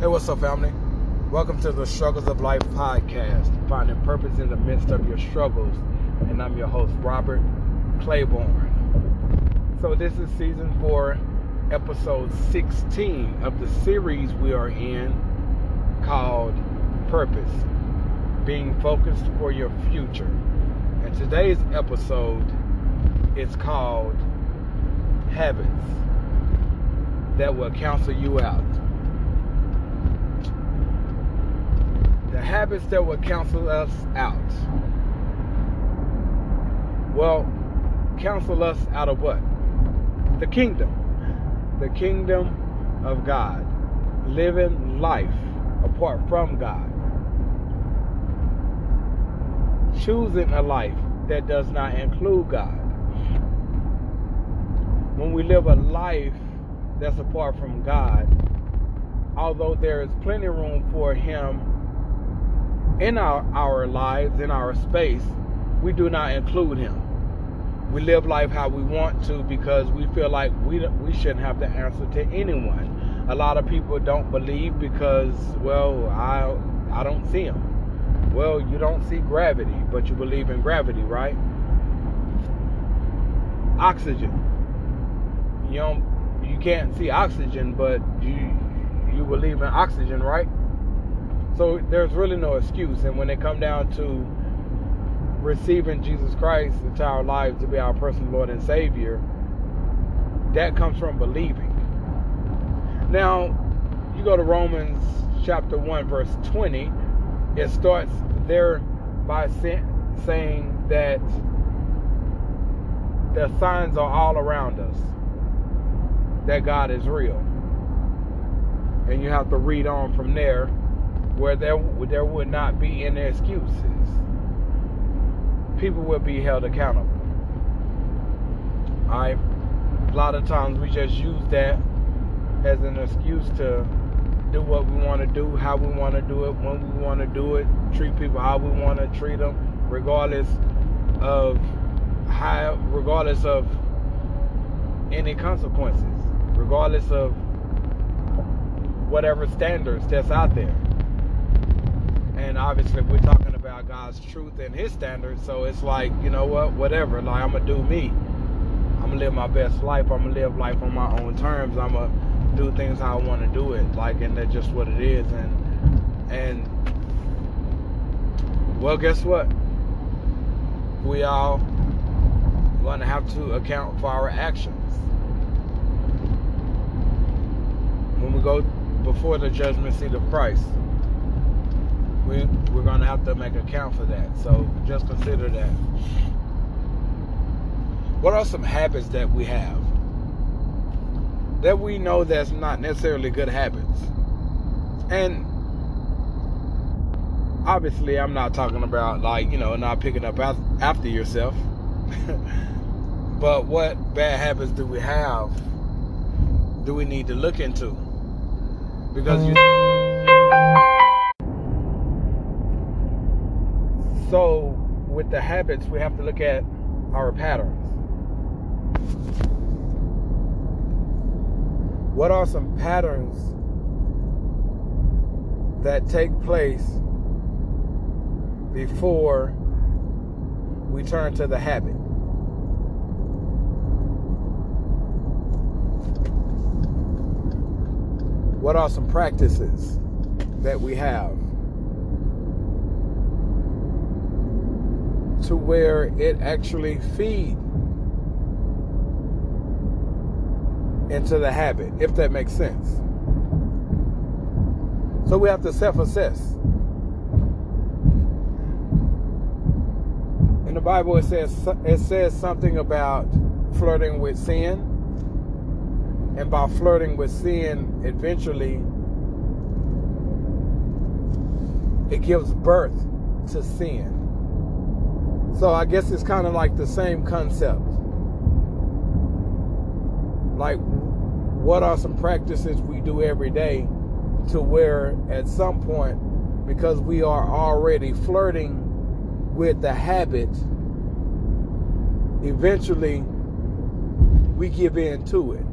Hey, what's up, family? Welcome to the Struggles of Life podcast, finding purpose in the midst of your struggles. And I'm your host, Robert Claiborne. So, this is season four, episode 16 of the series we are in called Purpose Being Focused for Your Future. And today's episode is called Habits that will Cancel you out. The habits that will cancel us out. Well, cancel us out of what? The kingdom. The kingdom of God. Living life apart from God. Choosing a life that does not include God. When we live a life that's apart from God, although there is plenty room for Him in our, our lives, in our space, we do not include Him. We live life how we want to because we feel like we, we shouldn't have to answer to anyone. A lot of people don't believe because, well, I, I don't see Him. Well, you don't see gravity, but you believe in gravity, right? Oxygen. You don't you can't see oxygen, but you you believe in oxygen, right? So there's really no excuse. And when they come down to receiving Jesus Christ into our lives to be our personal Lord and Savior, that comes from believing. Now, you go to Romans chapter 1, verse 20, it starts there by saying that the signs are all around us that God is real. And you have to read on from there where there, there would not be any excuses. People will be held accountable. Alright? A lot of times we just use that as an excuse to do what we want to do, how we want to do it, when we want to do it, treat people how we want to treat them, regardless of how, regardless of any consequences regardless of whatever standards that's out there. And obviously, we're talking about God's truth and His standards, so it's like, you know what, whatever. Like, I'm gonna do me. I'm gonna live my best life. I'm gonna live life on my own terms. I'm gonna do things how I want to do it. Like, and that's just what it is. And and well, guess what? We all gonna have to account for our actions. when we go before the judgment seat of Christ, we, we're going to have to make account for that. So just consider that. What are some habits that we have that we know that's not necessarily good habits? And obviously, I'm not talking about like, you know, not picking up after yourself. but what bad habits do we have do we need to look into? because you. Um. So, with the habits, we have to look at our patterns. What are some patterns that take place before we turn to the habit? What are some practices that we have to where it actually feed into the habit, if that makes sense? So we have to self-assess. In the Bible, it says it says something about flirting with sin and by flirting with sin, eventually it gives birth to sin. So I guess it's kind of like the same concept. Like, what are some practices we do every day to where at some point, because we are already flirting with the habit, eventually we give in to it.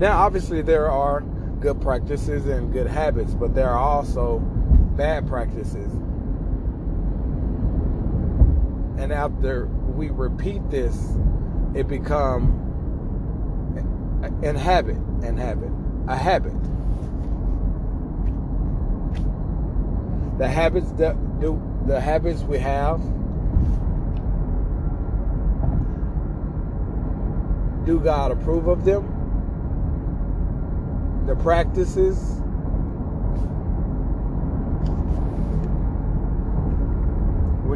Now, obviously, there are good practices and good habits, but there are also bad practices. And after we repeat this, it become an habit, and habit, a habit. The habits that do the habits we have do God approve of them? The practices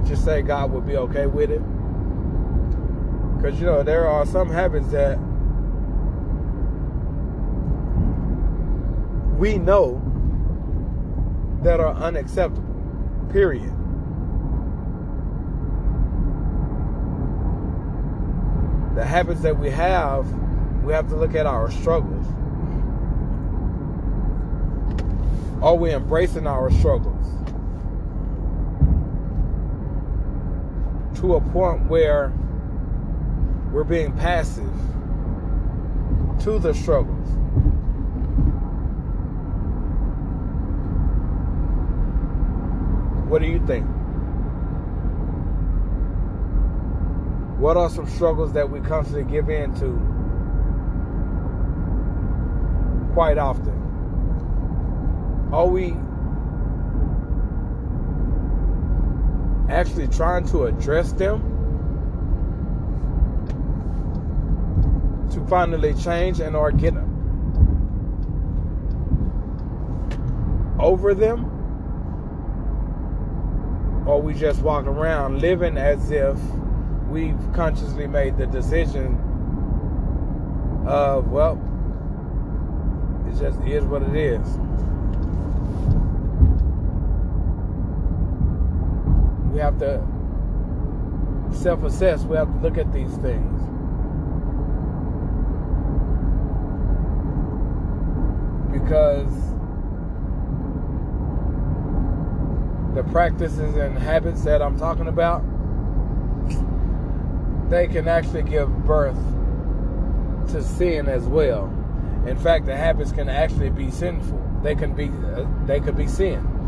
would say God would be okay with it? Because you know there are some habits that we know that are unacceptable. Period. The habits that we have, we have to look at our struggles. Are we embracing our struggles? To a point where we're being passive to the struggles. What do you think? What are some struggles that we constantly give in to quite often? Are we actually trying to address them to finally change and or get over them? Or we just walk around living as if we've consciously made the decision of, well, it just is what it is. We have to self assess, we have to look at these things. Because the practices and habits that I'm talking about they can actually give birth to sin as well. In fact, the habits can actually be sinful. They can be uh, they could be sin.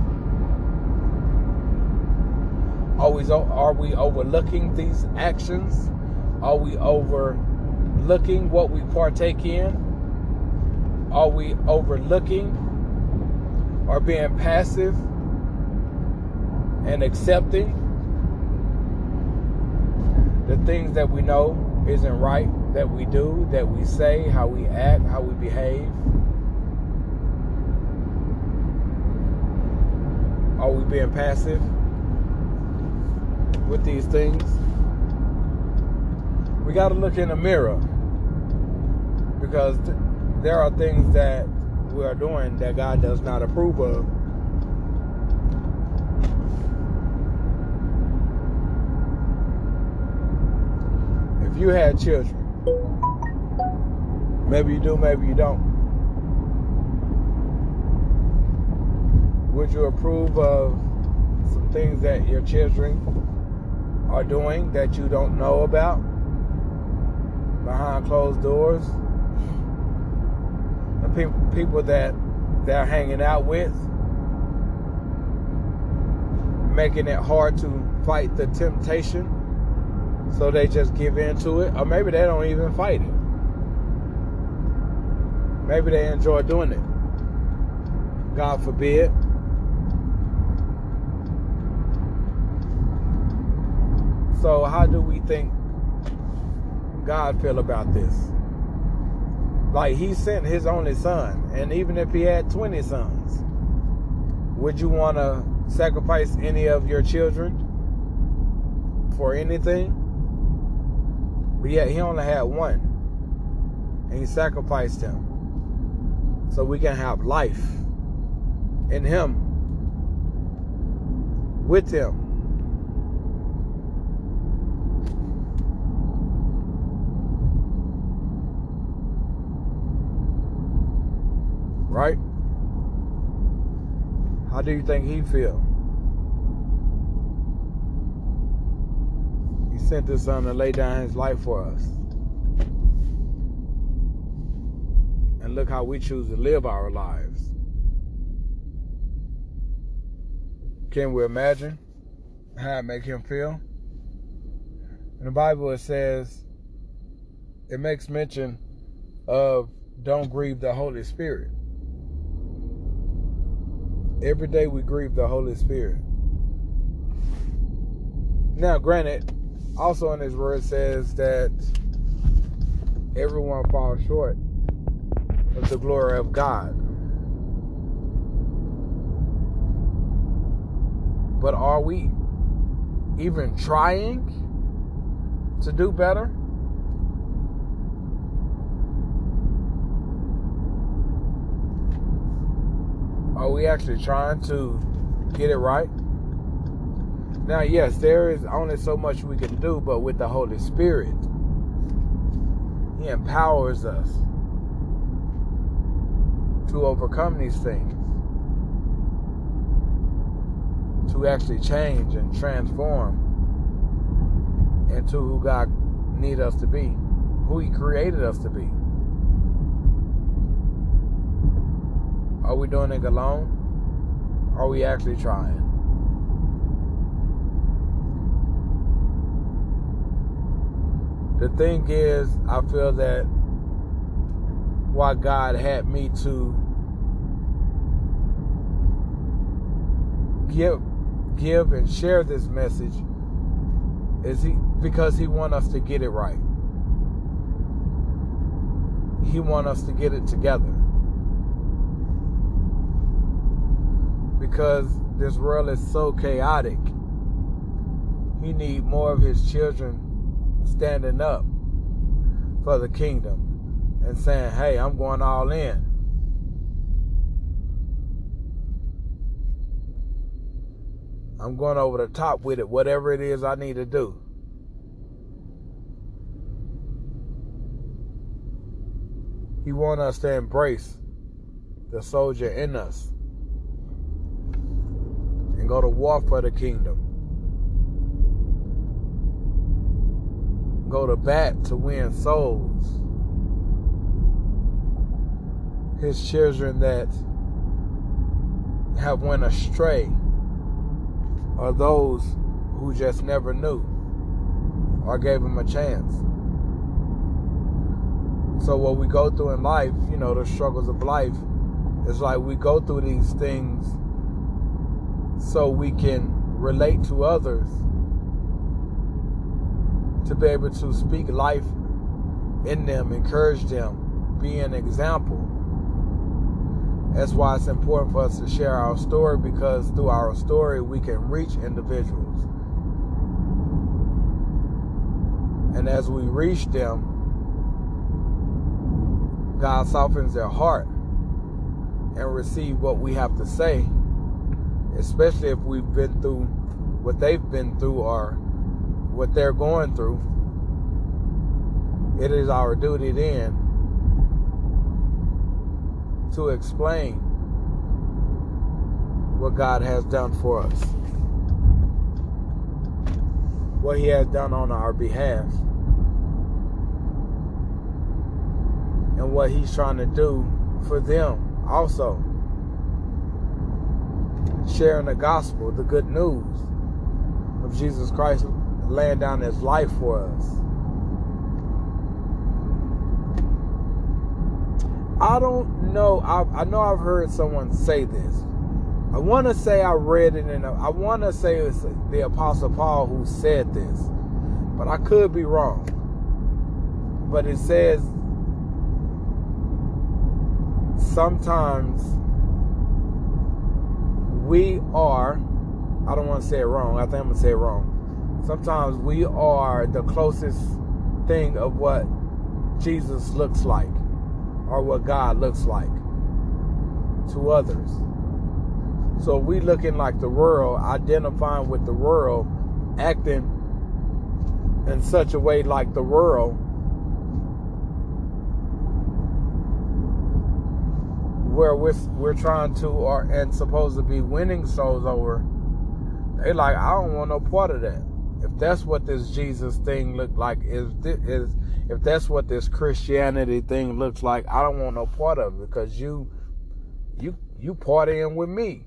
Always are we overlooking these actions? Are we overlooking what we partake in? Are we overlooking or being passive and accepting the things that we know isn't right, that we do, that we say, how we act, how we behave? Are we being passive with these things? We got to look in the mirror because there are things that we are doing that God does not approve of. if you had children, maybe you do, maybe you don't, would you approve of some things that your children are doing that you don't know about behind closed doors? The people, people that they're hanging out with, making it hard to fight the temptation so they just give in to it. Or maybe they don't even fight it. Maybe they enjoy doing it. God forbid. So how do we think God feel about this? Like he sent his only son, and even if he had 20 sons, would you want to sacrifice any of your children for anything? But yet he only had one. And he sacrificed him. So we can have life in him. With him. Right? How do you think he feel? He sent his son to lay down his life for us. And look how we choose to live our lives. Can we imagine how it make him feel? In the Bible it says it makes mention of don't grieve the Holy Spirit. Every day we grieve the Holy Spirit. Now, granted, also in His Word says that everyone falls short of the glory of God. But are we even trying to do better? Are we actually trying to get it right? Now, yes, there is only so much we can do, but with the Holy Spirit, He empowers us to overcome these things, to actually change and transform into who God need us to be, who He created us to be. Are we doing it alone? Are we actually trying? The thing is, I feel that why God had me to give give and share this message is he because he want us to get it right. He want us to get it together. Because this world is so chaotic. He need more of his children standing up for the kingdom and saying, "Hey, I'm going all in." I'm going over the top with it, whatever it is I need to do. He want us to embrace the soldier in us go to war for the kingdom. Go to bat to win souls. His children that have went astray are those who just never knew or gave him a chance. So what we go through in life, you know, the struggles of life, it's like we go through these things so we can relate to others to be able to speak life in them, encourage them, be an example. That's why it's important for us to share our story because through our story we can reach individuals. And as we reach them, God softens their heart and receive what we have to say especially if we've been through what they've been through or what they're going through, it is our duty then to explain what God has done for us, what He has done on our behalf, and what He's trying to do for them also sharing the gospel, the good news of Jesus Christ laying down his life for us. I don't know. I, I know I've heard someone say this. I want to say I read it in. A, I want to say it's the Apostle Paul who said this, but I could be wrong. But it says sometimes we are, I don't want to say it wrong, I think I'm going to say it wrong. Sometimes we are the closest thing of what Jesus looks like or what God looks like to others. So we looking like the world, identifying with the world, acting in such a way like the world where we're we're trying to or and supposed to be winning souls over, they like I don't want no part of that. if that's what this Jesus thing look like, is is if that's what this Christianity thing looks like, I don't want no part of it because you you you partying with me.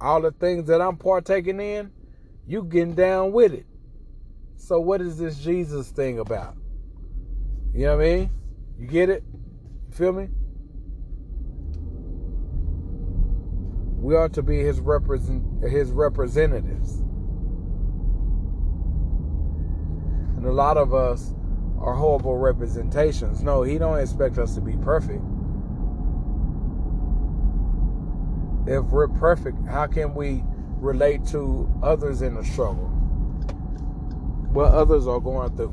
All the things that I'm partaking in, you getting down with it. So what is this Jesus thing about? You know what I mean? You get it? You feel me? We are to be his represent his representatives. And a lot of us are horrible representations. No, he don't expect us to be perfect. If we're perfect, how can we relate to others in the struggle? What others are going through.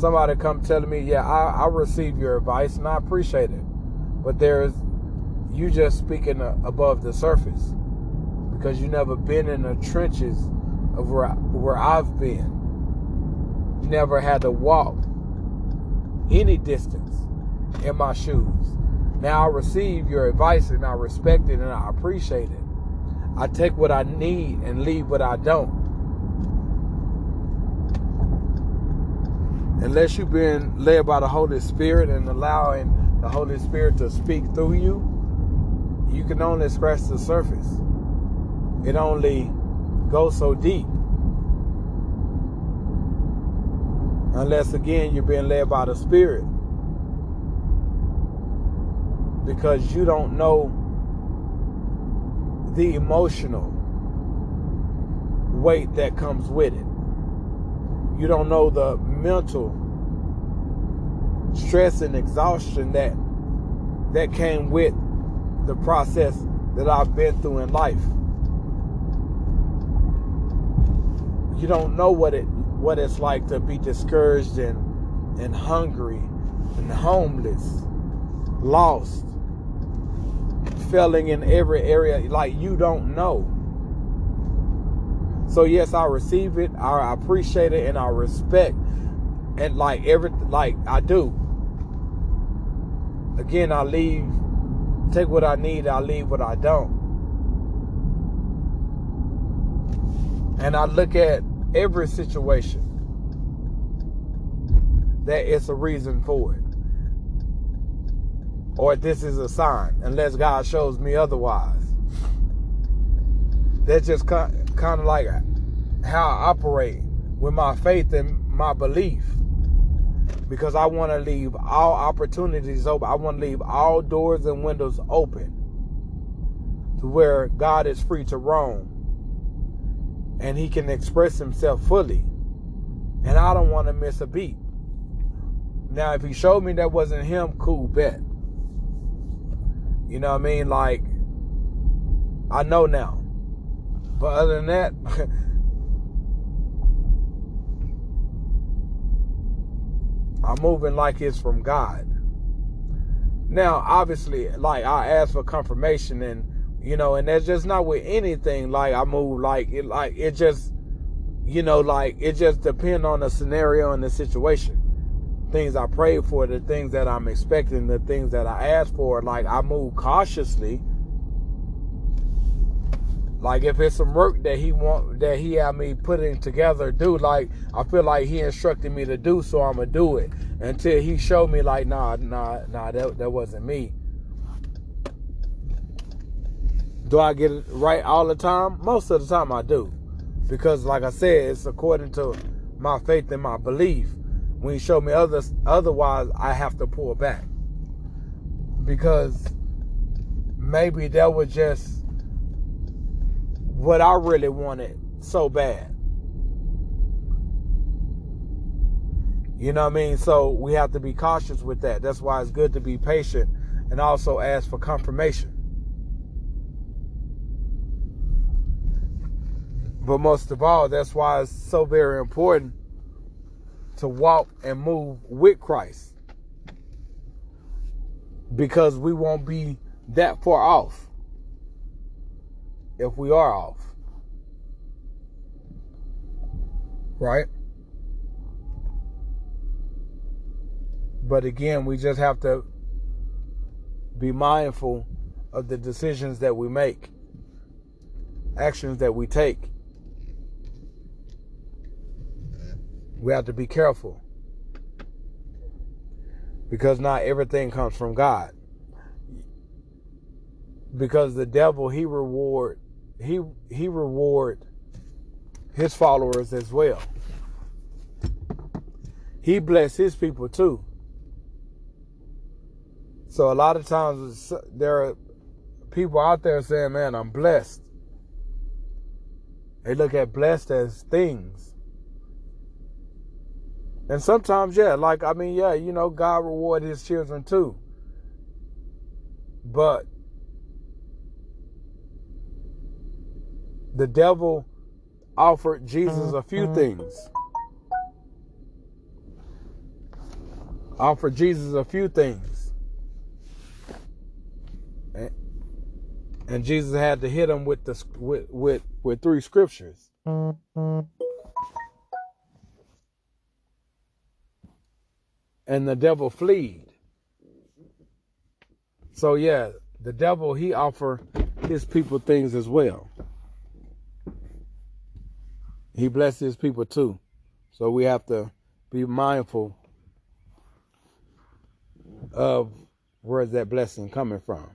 Somebody come telling me, yeah, I, I receive your advice and I appreciate it. But there's you just speaking above the surface because you never been in the trenches of where, where I've been. You never had to walk any distance in my shoes. Now I receive your advice and I respect it and I appreciate it. I take what I need and leave what I don't. Unless you've been led by the Holy Spirit and allowing the Holy Spirit to speak through you, you can only scratch the surface. It only goes so deep. Unless again you're being led by the Spirit. Because you don't know the emotional weight that comes with it. You don't know the mental stress and exhaustion that that came with the process that I've been through in life. You don't know what it what it's like to be discouraged and and hungry and homeless, lost, failing in every area like you don't know. So yes, I receive it, I appreciate it, and I respect and like every like I do. Again, I leave, take what I need, I leave what I don't. And I look at every situation that it's a reason for it. Or this is a sign, unless God shows me otherwise. That's just kind of like how I operate with my faith and my belief. Because I want to leave all opportunities open. I want to leave all doors and windows open to where God is free to roam and he can express himself fully. And I don't want to miss a beat. Now, if he showed me that wasn't him, cool, bet. You know what I mean? Like, I know now. But other than that, I'm moving like it's from God. Now, obviously, like I asked for confirmation and you know, and that's just not with anything. Like I move, like it, like it just, you know, like it just depend on the scenario and the situation. Things I pray for, the things that I'm expecting, the things that I ask for. Like I move cautiously. Like if it's some work that he want that he had me putting together, do like I feel like he instructed me to do, so I'm gonna do it until he showed me like, nah, nah, nah, that that wasn't me do I get it right all the time? Most of the time I do. Because like I said, it's according to my faith and my belief. When he show me others otherwise I have to pull back. Because maybe that was just what I really wanted so bad. You know what I mean? So we have to be cautious with that. That's why it's good to be patient and also ask for confirmation. But most of all, that's why it's so very important to walk and move with Christ. Because we won't be that far off if we are off. Right? But again, we just have to be mindful of the decisions that we make actions that we take. We have to be careful because not everything comes from God. Because the devil he reward he he reward his followers as well. He bless his people too. So a lot of times there are people out there saying, "Man, I'm blessed." They look at blessed as things. And sometimes, yeah, like I mean, yeah, you know, God reward his children too. But the devil offered Jesus a few mm-hmm. things. Offered Jesus a few things. And Jesus had to hit him with the with with, with three scriptures. And the devil fled. So yeah, the devil he offer his people things as well. He blesses people too. So we have to be mindful of where's that blessing coming from.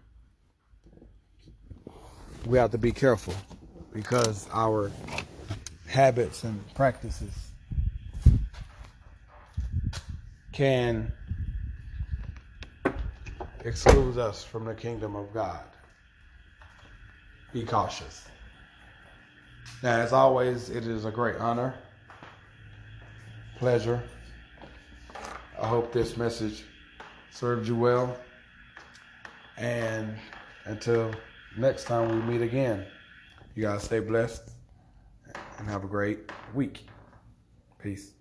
We have to be careful because our habits and practices can exclude us from the kingdom of God. Be cautious. Now, as always, it is a great honor, pleasure. I hope this message served you well. And until next time we meet again, you guys stay blessed and have a great week. Peace.